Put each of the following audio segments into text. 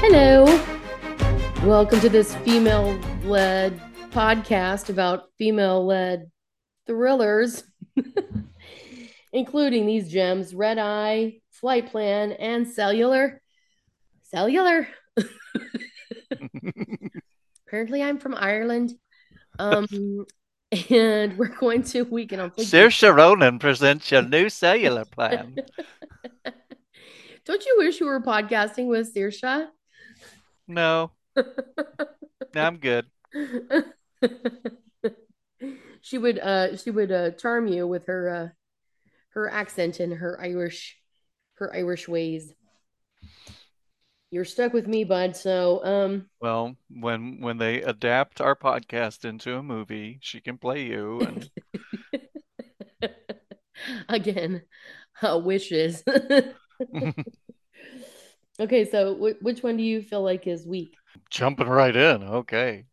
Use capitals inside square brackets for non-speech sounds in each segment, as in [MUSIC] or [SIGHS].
Hello. Welcome to this female led podcast about female led thrillers, [LAUGHS] including these gems Red Eye, Flight Plan, and Cellular. Cellular. [LAUGHS] [LAUGHS] Apparently, I'm from Ireland. Um, and we're going to Weekend on Fleek. Saoirse Ronan presents your new cellular plan. [LAUGHS] Don't you wish you were podcasting with Saoirse? No, [LAUGHS] I'm good. [LAUGHS] she would uh she would uh charm you with her uh her accent and her Irish her Irish ways. You're stuck with me, bud. So um Well, when when they adapt our podcast into a movie, she can play you. And [LAUGHS] again, uh, wishes. [LAUGHS] [LAUGHS] okay, so w- which one do you feel like is weak? jumping right in. Okay.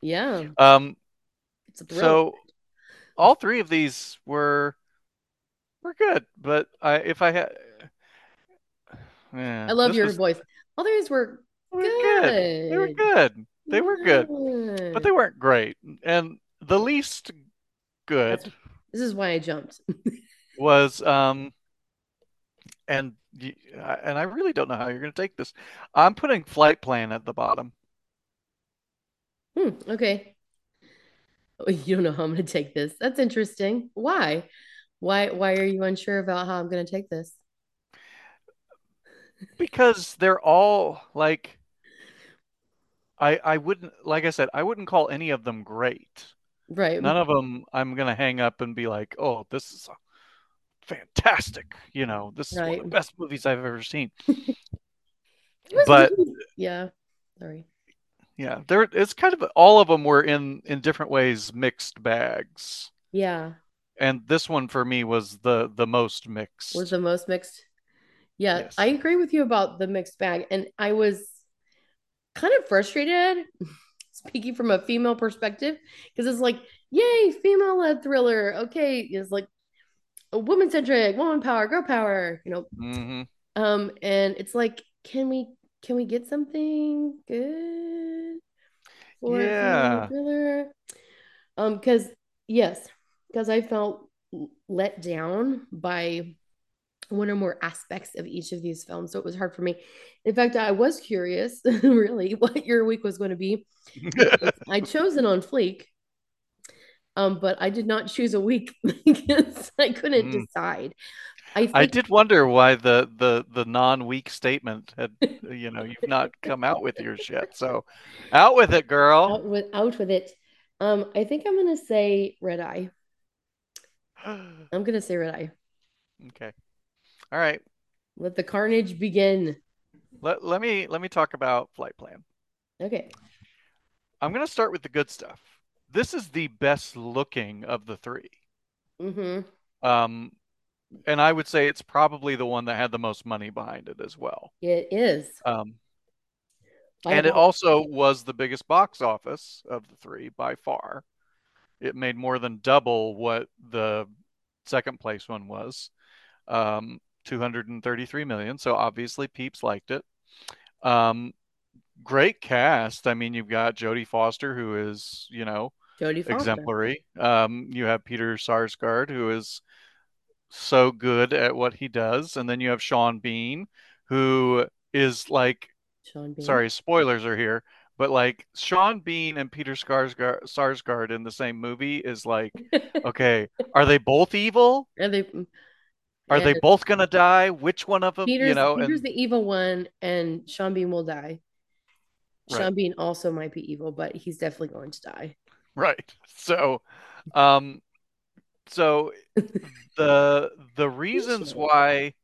Yeah, Um. it's a. So all three of these were were good, but I if I had, yeah, [SIGHS] I love your was- voice. All these were were good. They were good. good. They were good, but they weren't great. And the least good. That's- This is why I jumped. [LAUGHS] was um and and I really don't know how you're going to take this. I'm putting flight plan at the bottom. Hmm, okay. Oh, [LAUGHS] You don't know how I'm going to take this. That's interesting. Why? Why why are you unsure about how I'm going to take this? Because they're all like I I wouldn't like I said I wouldn't call any of them great. Right. None of them I'm going to hang up and be like, "Oh, this is a fantastic, you know, this is one of the best movies I've ever seen." [LAUGHS] But really- yeah. Sorry. yeah, there it's kind of all of them were in in different ways mixed bags. Yeah. And this one for me was the the most mixed. Was the most mixed. Yeah, Yes. I agree with you about the mixed bag. And I was kind of frustrated, [LAUGHS] speaking from a female perspective, because it's like, yay, female led thriller. Okay, it's like a woman centric, woman power, girl power, you know. hmm Um, and it's like, can we can we get something good for a Yeah. thriller? Um, because yes, because I felt let down by one or more aspects of each of these films, so it was hard for me. In fact, I was curious, [LAUGHS] really, what your week was going to be. I [LAUGHS] chose it on Fleek, um, but I did not choose a week [LAUGHS] because I couldn't Mm. decide. I I did wonder why the the the non-weak statement had, you know, you've not come out with yours yet. So out with it, girl. out with out with it. Um, I think I'm gonna say Red Eye. [SIGHS] I'm gonna say Red Eye. Okay. All right. Let the carnage begin. Let let me let me talk about flight plan. Okay. I'm gonna start with the good stuff. This is the best looking of the three. Mm-hmm. Um, and I would say it's probably the one that had the most money behind it as well. It is. Um, By and it also was the biggest box office of the three by far. It made more than double what the second place one was, um, 233 million. So obviously Peeps liked it. Um, great cast. I mean, you've got Jodie Foster, who is, you know, Jodie exemplary. Um, you have Peter Sarsgaard, who is so good at what he does, and then you have Sean Bean, who is like Sean Bean. sorry, spoilers are here, but like Sean Bean and Peter Skarsgård, Sarsgaard in the same movie is like, [LAUGHS] okay, are they both evil? Are they? Are they both gonna die? Which one of them? Peter's, you know, Peter's and the evil one, and Sean Bean will die. Right. Sean Bean also might be evil, but he's definitely going to die. right. [LAUGHS] So, um, so [LAUGHS] the the reasons why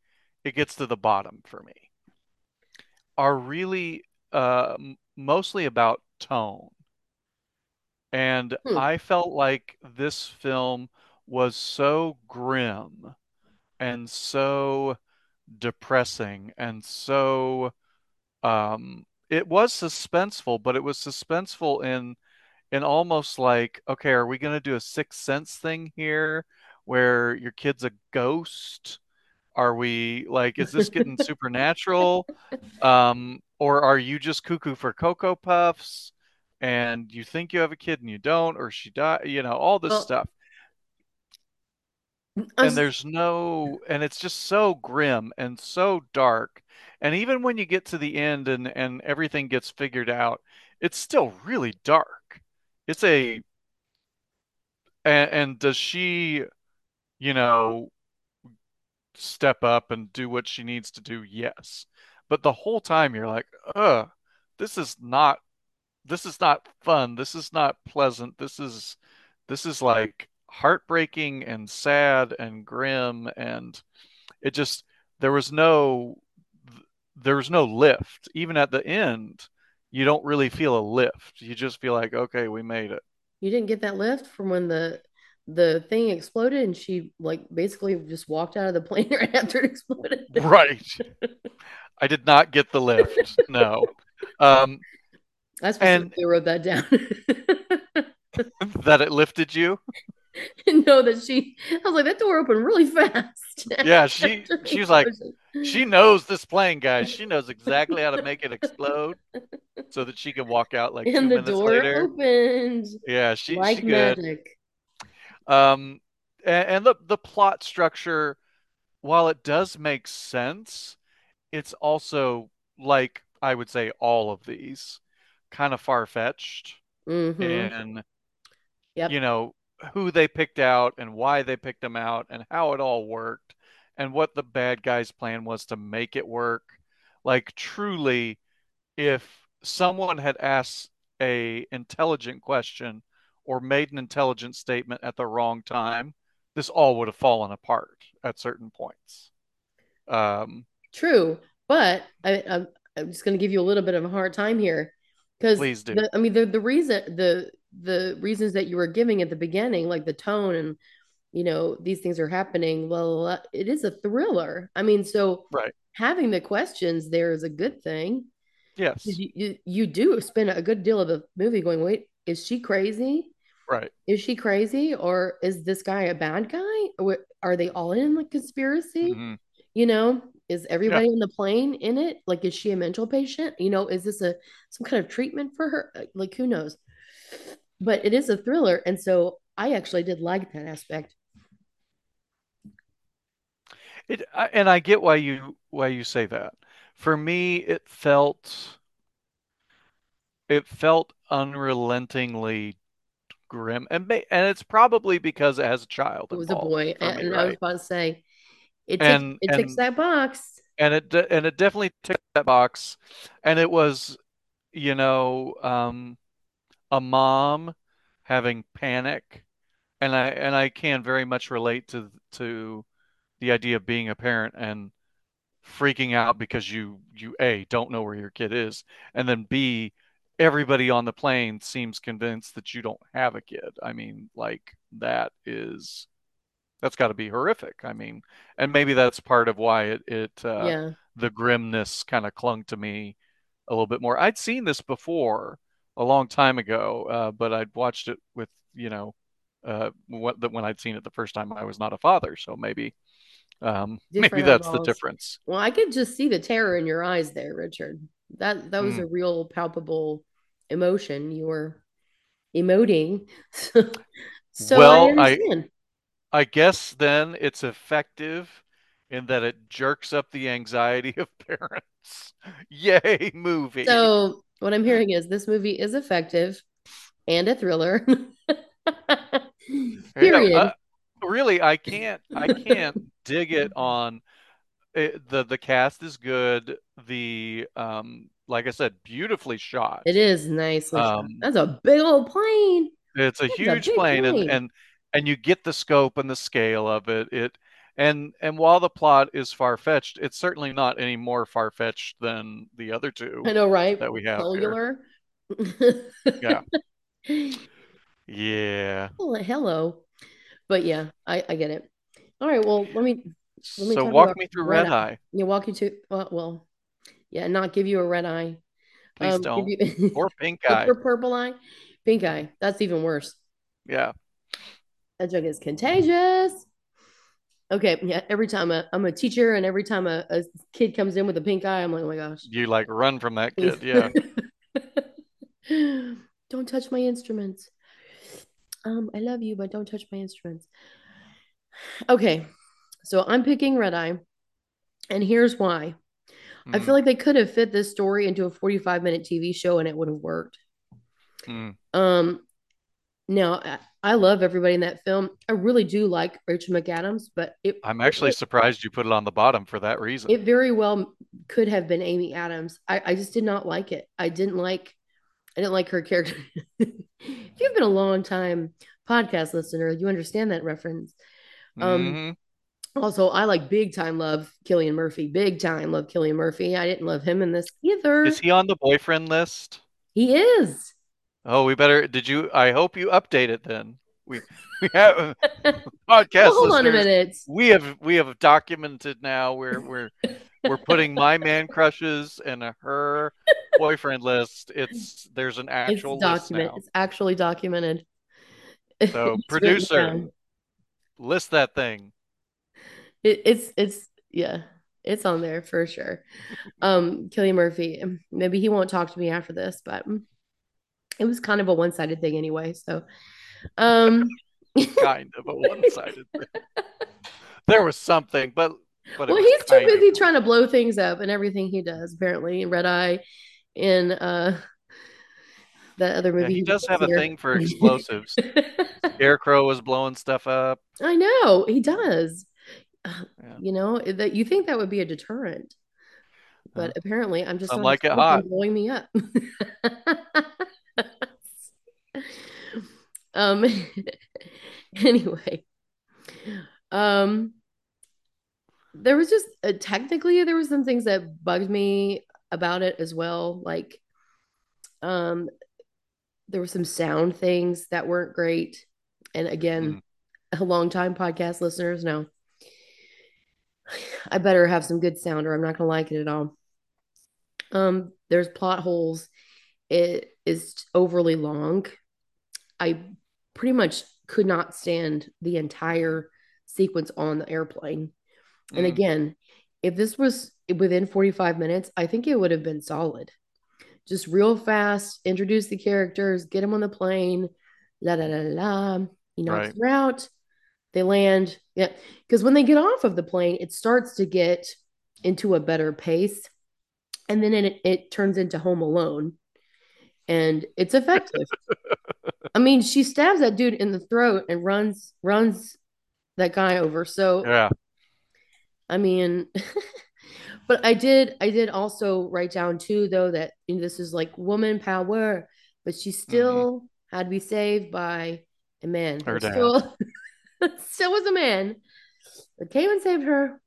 it gets to the bottom for me are really uh mostly about tone. And Hmm. I felt like this film was so grim and so depressing and so um it was suspenseful, but it was suspenseful in in almost like, okay, are we going to do a sixth sense thing here where your kid's a ghost? Are we like, is this getting [LAUGHS] supernatural? Um, or are you just cuckoo for Cocoa Puffs and you think you have a kid and you don't, or she died, you know, all this Well, stuff. And there's no, and it's just so grim and so dark. And even when you get to the end and and everything gets figured out, it's still really dark. It's a, and, and does she, you know, step up and do what she needs to do? Yes. But the whole time you're like, ugh, this is not this is not fun. This is not pleasant. This is this is like heartbreaking and sad and grim and it just there was no there was no lift. Even at the end, you don't really feel a lift. You just feel like, okay, we made it. you didn't get that lift from when the the thing exploded and she like basically just walked out of the [LAUGHS] plane right after it exploded. Right. I did not get the lift. [LAUGHS] No. Um, I and specifically wrote that down. [LAUGHS] that it lifted you. [LAUGHS] know that she I was like that door opened really fast [LAUGHS] Yeah, she she's like she knows this plane, guys. She knows exactly how to make it explode [LAUGHS] so that she can walk out like two And the door later. opened Yeah, she she like good. magic. Um, and, and the the plot structure, while it does make sense, it's also like I would say all of these kind of far-fetched Mm-hmm. in, you know, who they picked out and why they picked them out and how it all worked and what the bad guy's plan was to make it work. Like truly, if someone had asked a intelligent question or made an intelligent statement at the wrong time, this all would have fallen apart at certain points. Um, True. But I, I'm, I'm just going to give you a little bit of a hard time here because please do. the, I mean, the, the reason, the, the reasons that you were giving at the beginning, like the tone and, you know, these things are happening. Well, uh, it is a thriller. I mean, so Right. having the questions there is a good thing. Yes. You, you, you do spend a good deal of the movie going, wait, is she crazy? Right. Is she crazy? Or is this guy a bad guy? Are they all in the conspiracy? hmm You know, is Yeah. everybody on the plane in it? Like, is she a mental patient? You know, is this a some kind of treatment for her? Like, who knows? But it is a thriller, and so I actually did like that aspect. It, I, and I get why you why you say that. For me, it felt it felt unrelentingly grim, and and it's probably because it has a child It was a boy, for me, and I was about to say it ticks And it ticks and that box. and it and it definitely ticked that box, and it was, you know, um, a mom having panic, and I and I can very much relate to to the idea of being a parent and freaking out because you you A don't know where your kid is, and then B everybody on the plane seems convinced that you don't have a kid. I mean, like that is that's got to be horrific. I mean, and maybe that's part of why it it uh, Yeah, the grimness kind of clung to me a little bit more. I'd seen this before a long time ago, uh, but I'd watched it with you know uh, what when I'd seen it the first time I was not a father, so maybe um, [LAUGHS] maybe that's the difference. Well, I could just see the terror in your eyes there, Richard. That that was Mm. a real palpable emotion you were emoting. [LAUGHS] So I Well, I understand. I guess then it's effective in that it jerks up the anxiety [LAUGHS] of parents. Yay, movie. So what I'm hearing is this movie is effective and a thriller. [LAUGHS] [LAUGHS] Yeah, uh, Period. really, I can't I can't dig it on it, the the cast is good. The um like I said, beautifully shot. It is nice. Um That's a big old plane. it's a That's huge big plane and plane. and and you get the scope and the scale of it. It and and while the plot is far-fetched, it's certainly not any more far-fetched than the other two. I know, right? that we have. Cellular. Yeah. [LAUGHS] Yeah. Well, hello. But yeah, I, I get it. All right, well, let me let me So walk me through red Red eye. Eye. You walk you to uh, well, yeah, not give you a red eye. Please Um, don't. you [LAUGHS] Or pink eye. Or purple eye. Pink eye. That's even worse. Yeah. That drug is contagious. Okay, yeah. Every time a, I'm a teacher, and every time a, a kid comes in with a pink eye, I'm like, oh my gosh. You like run from that kid. Yeah. [LAUGHS] don't touch my instruments. Um, I love you, but don't touch my instruments. Okay, so I'm picking Red Eye, and here's why. Mm. I feel like they could have fit this story into a 45 minute TV show, and it would have worked. Mm. Um, now I love everybody in that film. I really do like Rachel McAdams, but it, I'm actually it, surprised you put it on the bottom for that reason. It very well could have been Amy Adams. I, I just did not like it. I didn't like I didn't like her character. [LAUGHS] if you've been a long time podcast listener, you understand that reference. Um, mm-hmm. Also, I like big time love Cillian Murphy. Big time love Cillian Murphy. I didn't love him in this either. Is he on the boyfriend list? He is. Oh, we better. Did you? I hope you update it then. We we [LAUGHS] have podcast. hold on a minute. We have we have documented now. We're we're we're putting my man crushes and her boyfriend list. It's there's an actual it's document. It's actually documented. [LAUGHS] So producer, list that thing. It, it's it's yeah, it's on there for sure. [LAUGHS] Um, Cillian Murphy. Maybe he won't talk to me after this, but it was kind of a one sided thing anyway. So, um, [LAUGHS] kind of a one sided thing. There was something, but but well, he's too busy of... trying to blow things up and everything he does. Apparently, Red Eye, in uh, that other movie. Yeah, he does have here. a thing for [LAUGHS] explosives. Scarecrow was blowing stuff up. I know he does. Uh, yeah. You know that you think that would be a deterrent, but apparently I'm just like it hot, blowing me up. [LAUGHS] um. [LAUGHS] anyway, um there was just uh, technically there were some things that bugged me about it as well like um there were some sound things that weren't great and again mm. a long time podcast listeners know [SIGHS] i better have some good sound or i'm not gonna like it at all um there's plot holes it is overly long i pretty much could not stand the entire sequence on the airplane and mm. again, if this was within 45 minutes, I think it would have been solid. Just real fast, introduce the characters, get them on the plane, la la la la. He knocks right. her out. They land. Yeah. Because when they get off of the plane, it starts to get into a better pace. And then it, it turns into Home Alone. And it's [LAUGHS] effective. I mean, she stabs that dude in the throat and runs runs that guy over. So yeah, I mean, [LAUGHS] but I did I did also write down too though that you know, this is like woman power, but she still mm-hmm. had to be saved by a man. Her dad. Still, [LAUGHS] still was a man that came and saved her.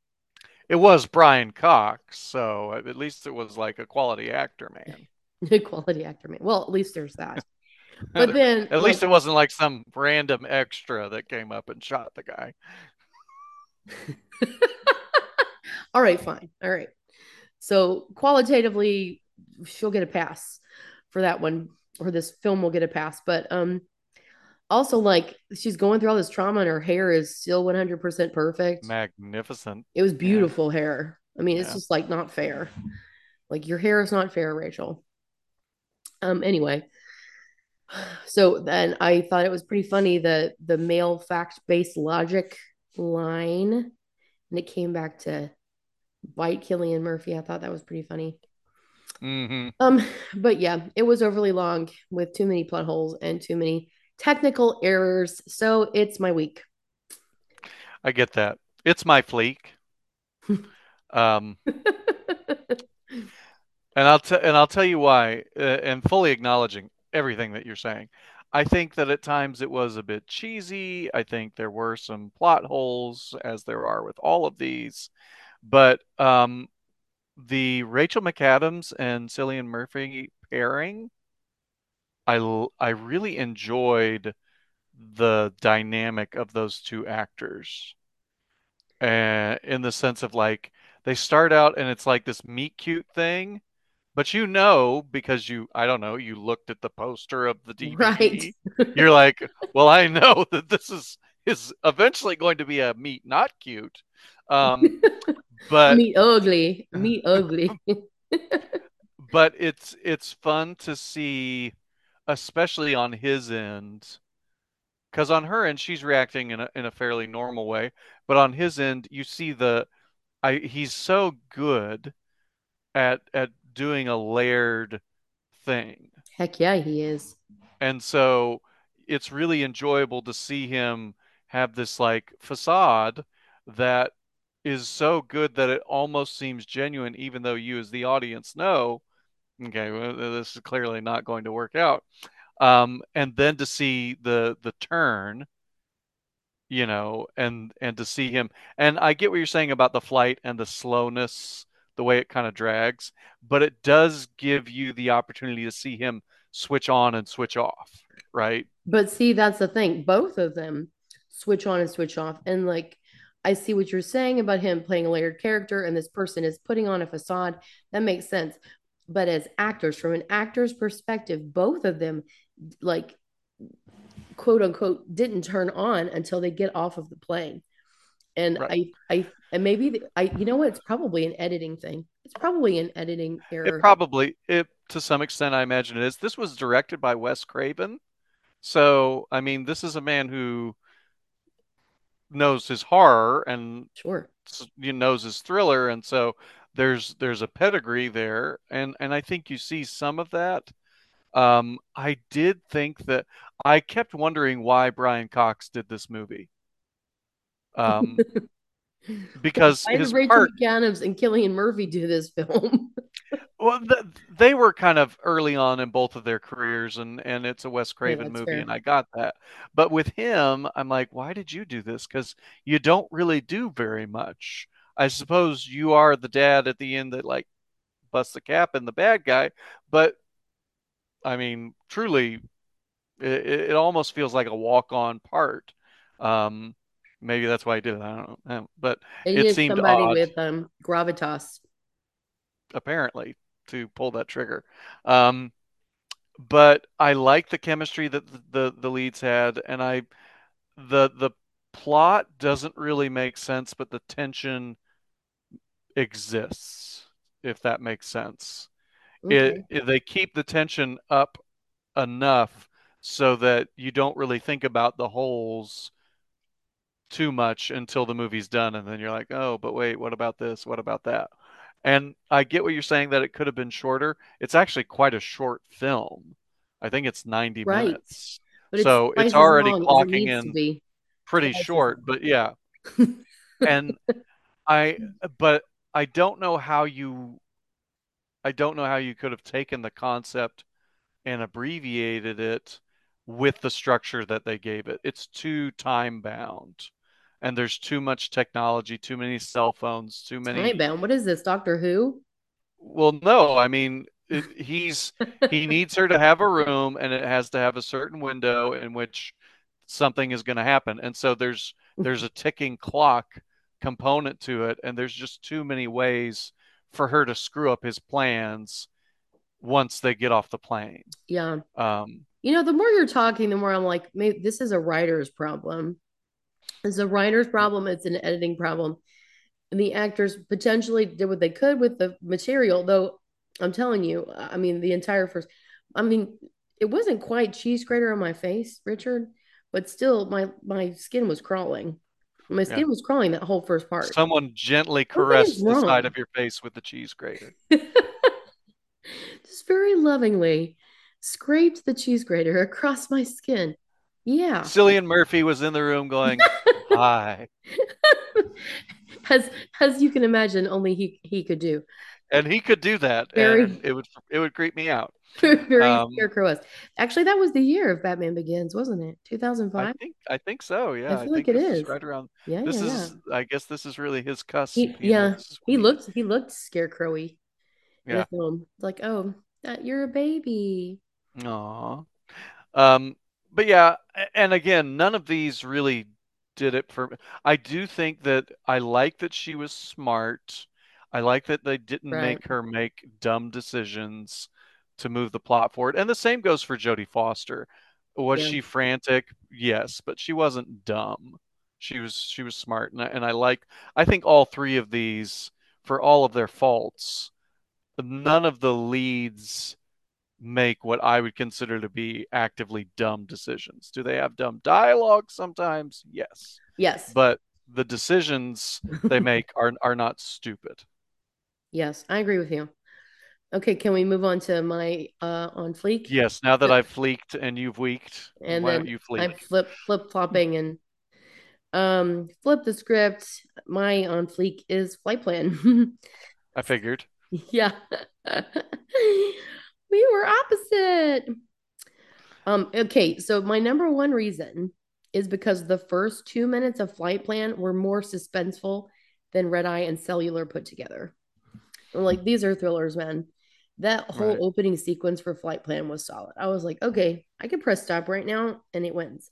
It was Brian Cox, so at least it was like a quality actor man. [LAUGHS] A quality actor man. Well, at least there's that. [LAUGHS] But then at like, least it wasn't like some random extra that came up and shot the guy. [LAUGHS] All right, fine. All right. So qualitatively, she'll get a pass for that one, or this film will get a pass. But um, also like she's going through all this trauma, and her hair is still one hundred percent perfect. Magnificent. It was beautiful yeah. hair. I mean, it's yeah. just like not fair. Like your hair is not fair, Rachel. Um. Anyway, so then I thought it was pretty funny the the male fact based logic line, and it came back to bite Cillian Murphy. I thought that was pretty funny. Mm-hmm. Um, but yeah, it was overly long with too many plot holes and too many technical errors. So it's my week. I get that. It's my fleek. [LAUGHS] um, and I'll tell and I'll tell you why. Uh, and fully acknowledging everything that you're saying, I think that at times it was a bit cheesy. I think there were some plot holes, as there are with all of these. But um, the Rachel McAdams and Cillian Murphy pairing, I I really enjoyed the dynamic of those two actors. And in the sense of like they start out and it's like this meet cute thing, but you know because you I don't know you looked at the poster of the DVD. Right. You're like well I know [LAUGHS] that this is is eventually going to be a meet not cute um [LAUGHS] but meet ugly. [LAUGHS] Meet ugly. but it's it's fun to see especially on his end because on her end she's reacting in a, in a fairly normal way but on his end you see the I he's so good at at doing a layered thing Heck yeah, he is. and so it's really enjoyable to see him have this like facade that is so good that it almost seems genuine even though you as the audience know okay well, this is clearly not going to work out um, and then to see the the turn you know, and and to see him. And I get what you're saying about the flight and the slowness, the way it kind of drags, but it does give you the opportunity to see him switch on and switch off, right? But see, that's the thing. Both of them switch on and switch off. And like, I see what you're saying about him playing a layered character and this person is putting on a facade. That makes sense. But as actors, from an actor's perspective, both of them, like, quote unquote, didn't turn on until they get off of the plane. And Right. I, I, and maybe the, I, you know what? It's probably an editing thing. It's probably an editing It error. probably it to some extent I imagine it is. This was directed by Wes Craven. So, I mean, this is a man who knows his horror and Sure. you knows his thriller and so there's there's a pedigree there and and I think you see some of that Um, I did think that I kept wondering why Brian Cox did this movie. Um, [LAUGHS] because Why did his Rachel part, McAdams and Cillian Murphy do this film? [LAUGHS] well, th they were kind of early on in both of their careers, and and it's a Wes Craven that's movie, and. I got that. But with him, I'm like, why did you do this? Because you don't really do very much. I suppose you are the dad at the end that like busts the cap and the bad guy, but I mean, truly, it, it almost feels like a walk-on part. Um, maybe that's why I did it. I don't know, but They it seemed somebody odd, with um gravitas. apparently, to pull that trigger. Um, but I like the chemistry that the, the the leads had, and I the the plot doesn't really make sense, but the tension exists, if that makes sense. It, Okay. it they keep the tension up enough so that you don't really think about the holes too much until the movie's done and then you're like, "Oh, but wait, what about this? What about that?" And I get what you're saying that it could have been shorter. It's actually quite a short film. I think it's 90 Right. minutes. But So it's already clocking in pretty as short, but yeah. And I [LAUGHS] but I don't know how you I don't know how you could have taken the concept and abbreviated it with the structure that they gave it. It's too time bound. And there's too much technology, too many cell phones, too many. Hey, Ben, What is this, Doctor Who? Well, no, I mean, it, [LAUGHS] he's he needs her to have a room and it has to have a certain window in which something is going to happen. And so there's [LAUGHS] there's a ticking clock component to it and there's just too many ways for her to screw up his plans once they get off the plane. Yeah. Um, You know, the more you're talking, the more I'm like, maybe this is a writer's problem. It's a writer's problem. It's an editing problem. And the actors potentially did what they could with the material, though I'm telling you, I mean, the entire first, I mean, it wasn't quite cheese grater on my face, Richard, but still my my skin was crawling. My yeah. skin was crawling that whole first part. Someone gently caressed the side of your face with the cheese grater. [LAUGHS] Just very lovingly scraped the cheese grater [LAUGHS] across my skin. Yeah. Cillian Murphy was in the room going, "Hi," [LAUGHS] as as you can imagine, only he he could do. and he could do that, and Very it would it would creep me out. [LAUGHS] very Um, scarecrow Actually, that was the year of Batman Begins, wasn't it? I 2005? think I think so. Yeah, I feel like think it is is. right around. Yeah, yeah, This yeah. is, I guess, this is really his cusp. He yeah, he looked he looked scarecrowy yeah. like, oh, that, you're a baby. Aw. Um, but yeah, and again, none of these really did it for me. I do think that I like that she was smart. I like that they didn't Right. make her make dumb decisions to move the plot forward. And the same goes for Jodie Foster. Was Yeah. she frantic? Yes, but she wasn't dumb. She was she was smart, and I, and I like. I think all three of these, for all of their faults, none of the leads make what I would consider to be actively dumb decisions. Do they have dumb dialogue sometimes? Yes. Yes. But the decisions they [LAUGHS] make are are not stupid. Yes, I agree with you. Okay, can we move on to my uh on fleek? Yes, now that I've fleeked and you've weaked, and then you I'm flip flip flopping and um flip the script. My on fleek is flight plan. [LAUGHS] I figured. yeah. [LAUGHS] we were opposite. Um, okay, so my number one reason is because the first two minutes of flight plan were more suspenseful than Red Eye and Cellular put together. I'm like, these are thrillers, man. That whole Right. opening sequence for flight plan was solid. I was like, okay, I can press stop right now and it wins.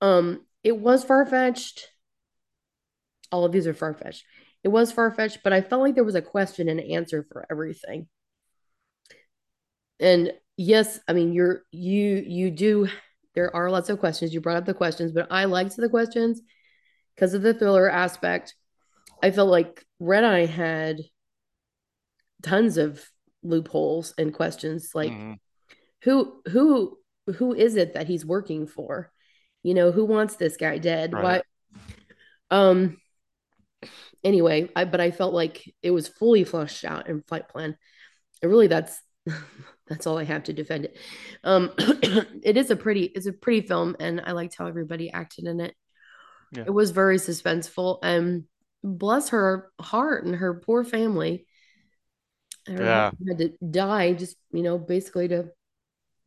Um, it was far-fetched. All of these are far-fetched. It was far-fetched, but I felt like there was a question and answer for everything. And yes, I mean you're you you do there are lots of questions. You brought up the questions, but I liked the questions because of the thriller aspect. I felt like Red Eye had tons of loopholes and questions like Mhm. who who who is it that he's working for? You know, who wants this guy dead? Right. Why um anyway, I but I felt like it was fully flushed out in flight plan. And really that's [LAUGHS] that's all I have to defend it. Um [CLEARS THROAT] it is a pretty it's a pretty film and I liked how everybody acted in it. Yeah. It was very suspenseful and bless her heart and her poor family. Yeah. had to die just, you know, basically to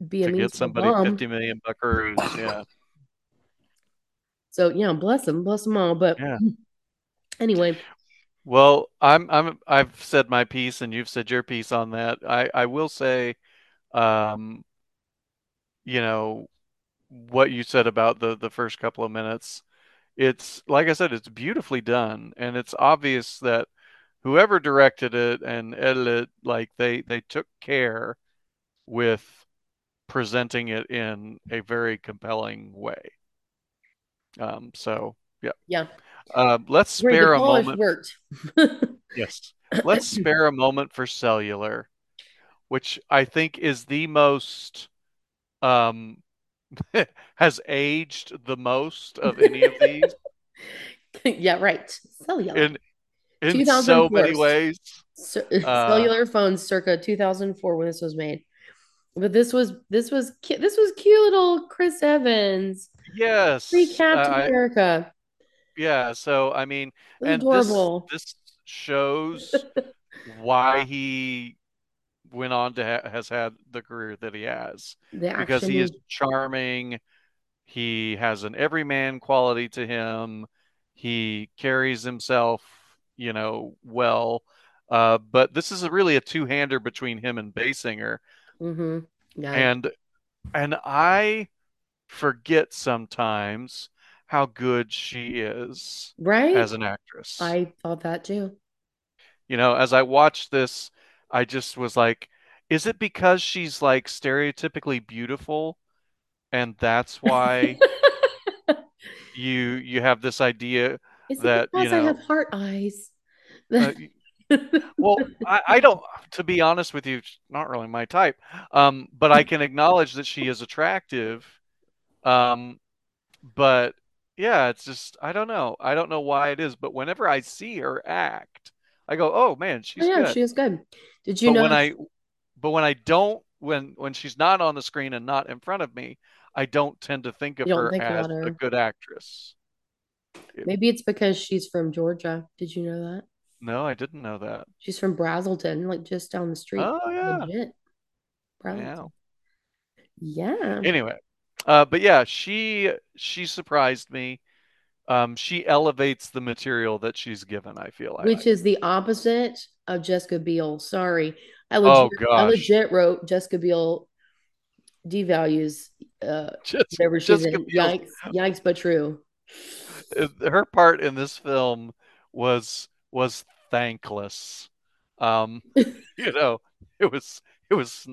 be To means get somebody bomb. 50 million buckaroos. [COUGHS] Yeah. So yeah, bless them, bless them all. But Yeah. [CLEARS THROAT] anyway, Well, I'm I'm I've said my piece and you've said your piece on that. I I will say um you know what you said about the the first couple of minutes. It's like I said, it's beautifully done and it's obvious that whoever directed it and edited it, like they they took care with presenting it in a very compelling way. Um, so yeah. yeah, Uh, let's Great, spare a moment. worked. [LAUGHS] Yes. Let's spare a moment for cellular, which I think is the most um [LAUGHS] has aged the most of any of these [LAUGHS] yeah, right. Cellular. in in so many 2004. ways. Cer- Uh, cellular phones circa 2004 when this was made. But this was this was cu- this was cute little Chris Evans, yes. free Captain I, America. yeah, so I mean, and this adorable. this shows [LAUGHS] why he went on to ha has had the career that he has The because he is charming. He has an everyman quality to him. He carries himself, you know, well. Uh, but this is a, really a two-hander between him and Basinger, hmm Yeah, and and I forget sometimes how good she is right. as an actress. I thought that too. You know, as I watched this, I just was like, is it because she's like stereotypically beautiful, and that's [LAUGHS] why you you have this idea Is it that, you because I have heart eyes? uh, [LAUGHS] well, I, I don't, to be honest with you, not really my type. Um, but I can acknowledge that she is attractive. Um, but yeah, it's just, I don't know. I don't know why it is, but whenever I see her act, I go, oh man, Oh, she's yeah, good. she is good. Did you But when? I, but when I don't, when when she's not on the screen and not in front of me, I don't tend to think of her think as about a good actress. Maybe it's because she's from Georgia. Did you know that? No, I didn't know that. She's from Braselton, like just down the street. Oh yeah, yeah. Yeah. Anyway, uh, but yeah, she she surprised me. Um, she elevates the material that she's given, I feel like, Which is the opposite of Jessica Biel. Sorry. I Oh legit I legit wrote Jessica Biel devalues uh [LAUGHS] whatever she's Jessica in. Biel's Yikes. Yikes, but true. her part in this film was was thankless. Um, [LAUGHS] you know, it was it was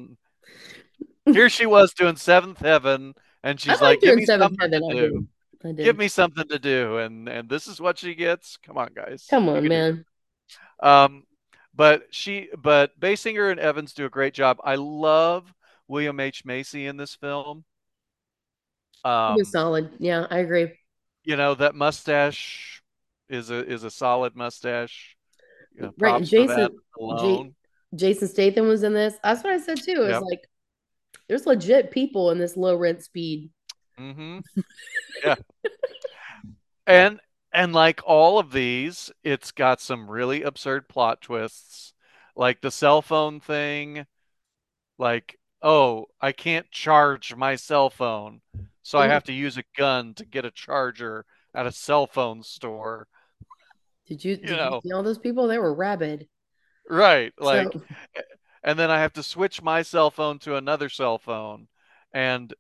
here she was doing seventh heaven and she's I like, like give me something to heaven. I do. Did. I did. Give me something to do. And and this is what she gets. Come on, guys. Come on, can do it. man. Um, but she, but Basinger and Evans do a great job. I love William H Macy in this film. Was Um, solid. Yeah, I agree. you know that mustache is a is a solid mustache. You know, Right. Jason J. Jason Statham was in this. That's what I said too. It's Yep. like there's legit people in this low rent speed. Hmm [LAUGHS] Yeah. And and like all of these, it's got some really absurd plot twists, like the cell phone thing. Like, oh, I can't charge my cell phone, so I Mhm. have to use a gun to get a charger at a cell phone store. Did you [LAUGHS] You did you know, see all those people? They were rabid. right? So Like, and then I have to switch my cell phone to another cell phone, and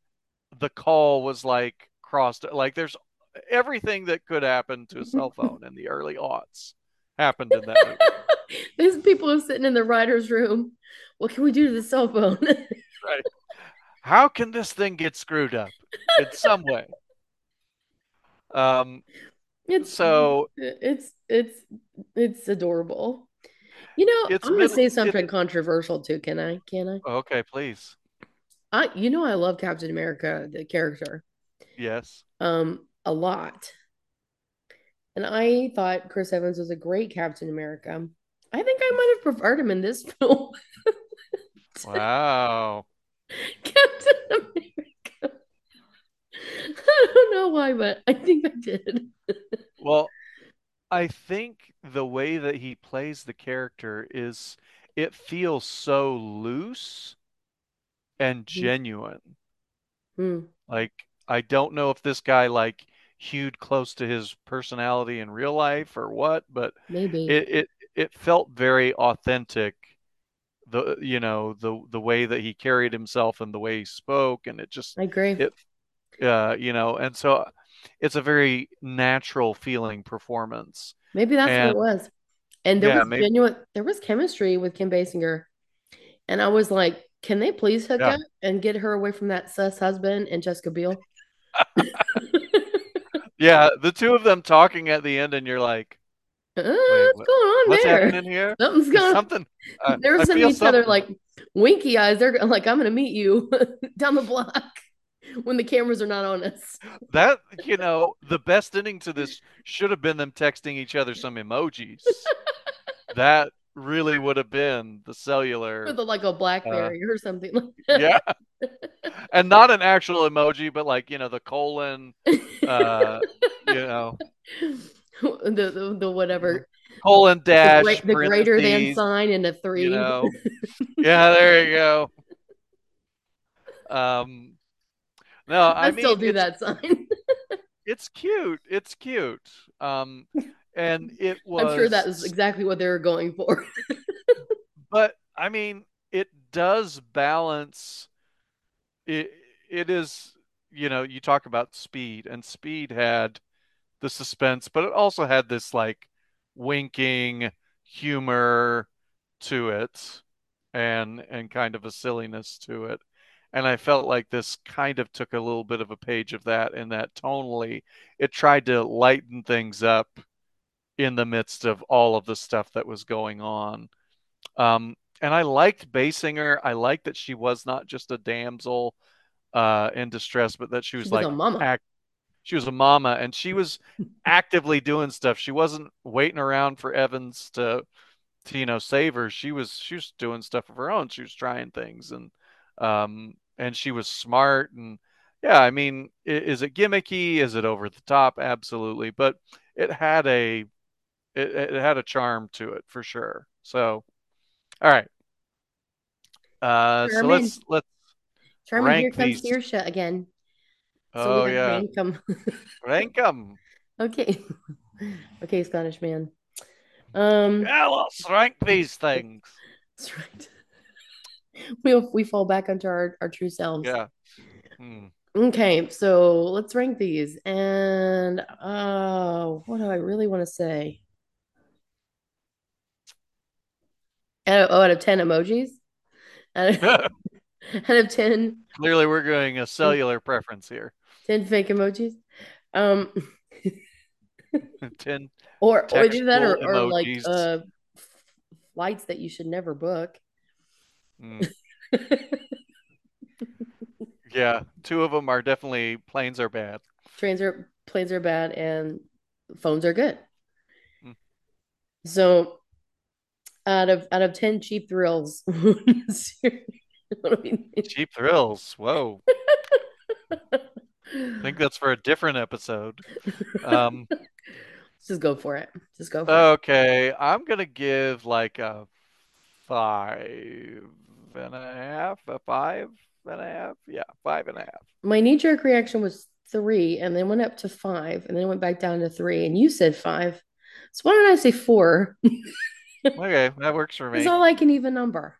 the call was like crossed. Like, there's everything that could happen to a [LAUGHS] cell phone in the early aughts happened in that movie. [LAUGHS] these people are sitting in the writer's room. What can we do to the cell phone? [LAUGHS] Right? How can this thing get screwed up in some way? Um, it's so it's it's it's adorable. You know, I'm gonna middle. say It, something controversial too. Can I? Can I? okay, please. I you know I love Captain America, the character, Yes. um, a lot. And I thought Chris Evans was a great Captain America. I think I might have preferred him in this [LAUGHS] film. Wow. [LAUGHS] Captain America. I don't know why, but I think I did. [LAUGHS] Well, I think the way that he plays the character is it feels so loose and genuine. Hmm, Like I don't know if this guy like hewed close to his personality in real life or what, but maybe. it it it felt very authentic. The you know the the way that he carried himself and the way he spoke, and it just I agree. it uh you know, and so it's a very natural feeling performance. Maybe that's what it was. And there yeah, was maybe genuine, there was chemistry with Kim Basinger. And I was like, can they please hook yeah. up and get her away from that sus husband and Jessica Biel? [LAUGHS] Yeah, the two of them talking at the end, and you're like, Uh, wait, what's what? going on What's there? happening here? [LAUGHS] Something's going something? Uh, They're sending each other like winky eyes. They're like, I'm gonna meet you [LAUGHS] down the block when the cameras are not on us. That, you know, the best ending to this should have been them texting each other some emojis. That really would have been the cellular. Like a Uh, BlackBerry or something like [LAUGHS] that. yeah, and not an actual emoji, but like, you know, the colon, uh, [LAUGHS] you know, the, the the whatever colon the dash great the greater than sign and a you three. know. [LAUGHS] Yeah, there you go. Um, no, I I still mean do that sign. it's cute. It's cute. Um, and it was. I'm sure that is exactly what they were going for. [LAUGHS] but I mean, it does balance. It it is, you know, you talk about speed, and speed had the suspense, but it also had this like winking humor to it and and kind of a silliness to it. And I felt like this kind of took a little bit of a page of that in that tonally it tried to lighten things up in the midst of all of the stuff that was going on. Um, and I liked Basinger. I liked that she was not just a damsel uh, in distress, but that she She was was a like mama. act she was a mama and she was [LAUGHS] actively doing stuff. She wasn't waiting around for Evans to, to you know save her. She was she was doing stuff of her own. She was trying things and um and she was smart and yeah, I mean, is it gimmicky? Is it over the top? Absolutely, but it had a it, it had a charm to it for sure. So, all right. Uh, so let's let's Charmin, here rank comes these. Saoirse again. So Oh yeah, rank them. [LAUGHS] rank them. okay. [LAUGHS] Okay, Scottish man. Um, Yeah, let's rank these things. that's right. [LAUGHS] We we fall back onto our, our true selves. Yeah. Hmm. Okay, so let's rank these. And uh what do I really want to say? Out of, oh, out of 10 emojis? Out of, [LAUGHS] out of 10 Clearly, we're going a cellular preference here. 10 fake emojis. Um 10 [LAUGHS] or or do that or, or like uh flights that you should never book. Mm, [LAUGHS] yeah, two of them are definitely planes are bad. Trains are planes are bad and phones are good. Mm. So out of out of 10 cheap thrills, [LAUGHS] what do we need? Cheap thrills. Whoa. I think that's for a different episode. Um, [LAUGHS] Just go for it. Just go for it. okay, I'm gonna give like a five and a half, a five and a half. Yeah, five and a half. My knee jerk reaction was three and then went up to five and then went back down to three. And you said five. So why don't I say four? [LAUGHS] Okay, that works for me. It's all like an even number.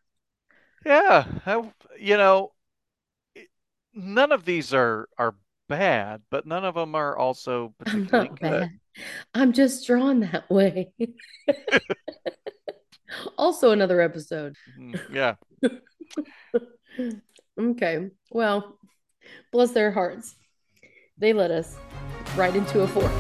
Yeah, I- you know, none of these are are bad, but none of them are also [LAUGHS] I'm particularly good. bad. I'm just drawn that [LAUGHS] way. also, another episode. Mm, Yeah. [LAUGHS] Okay. Well, bless their hearts. They let us right into a four.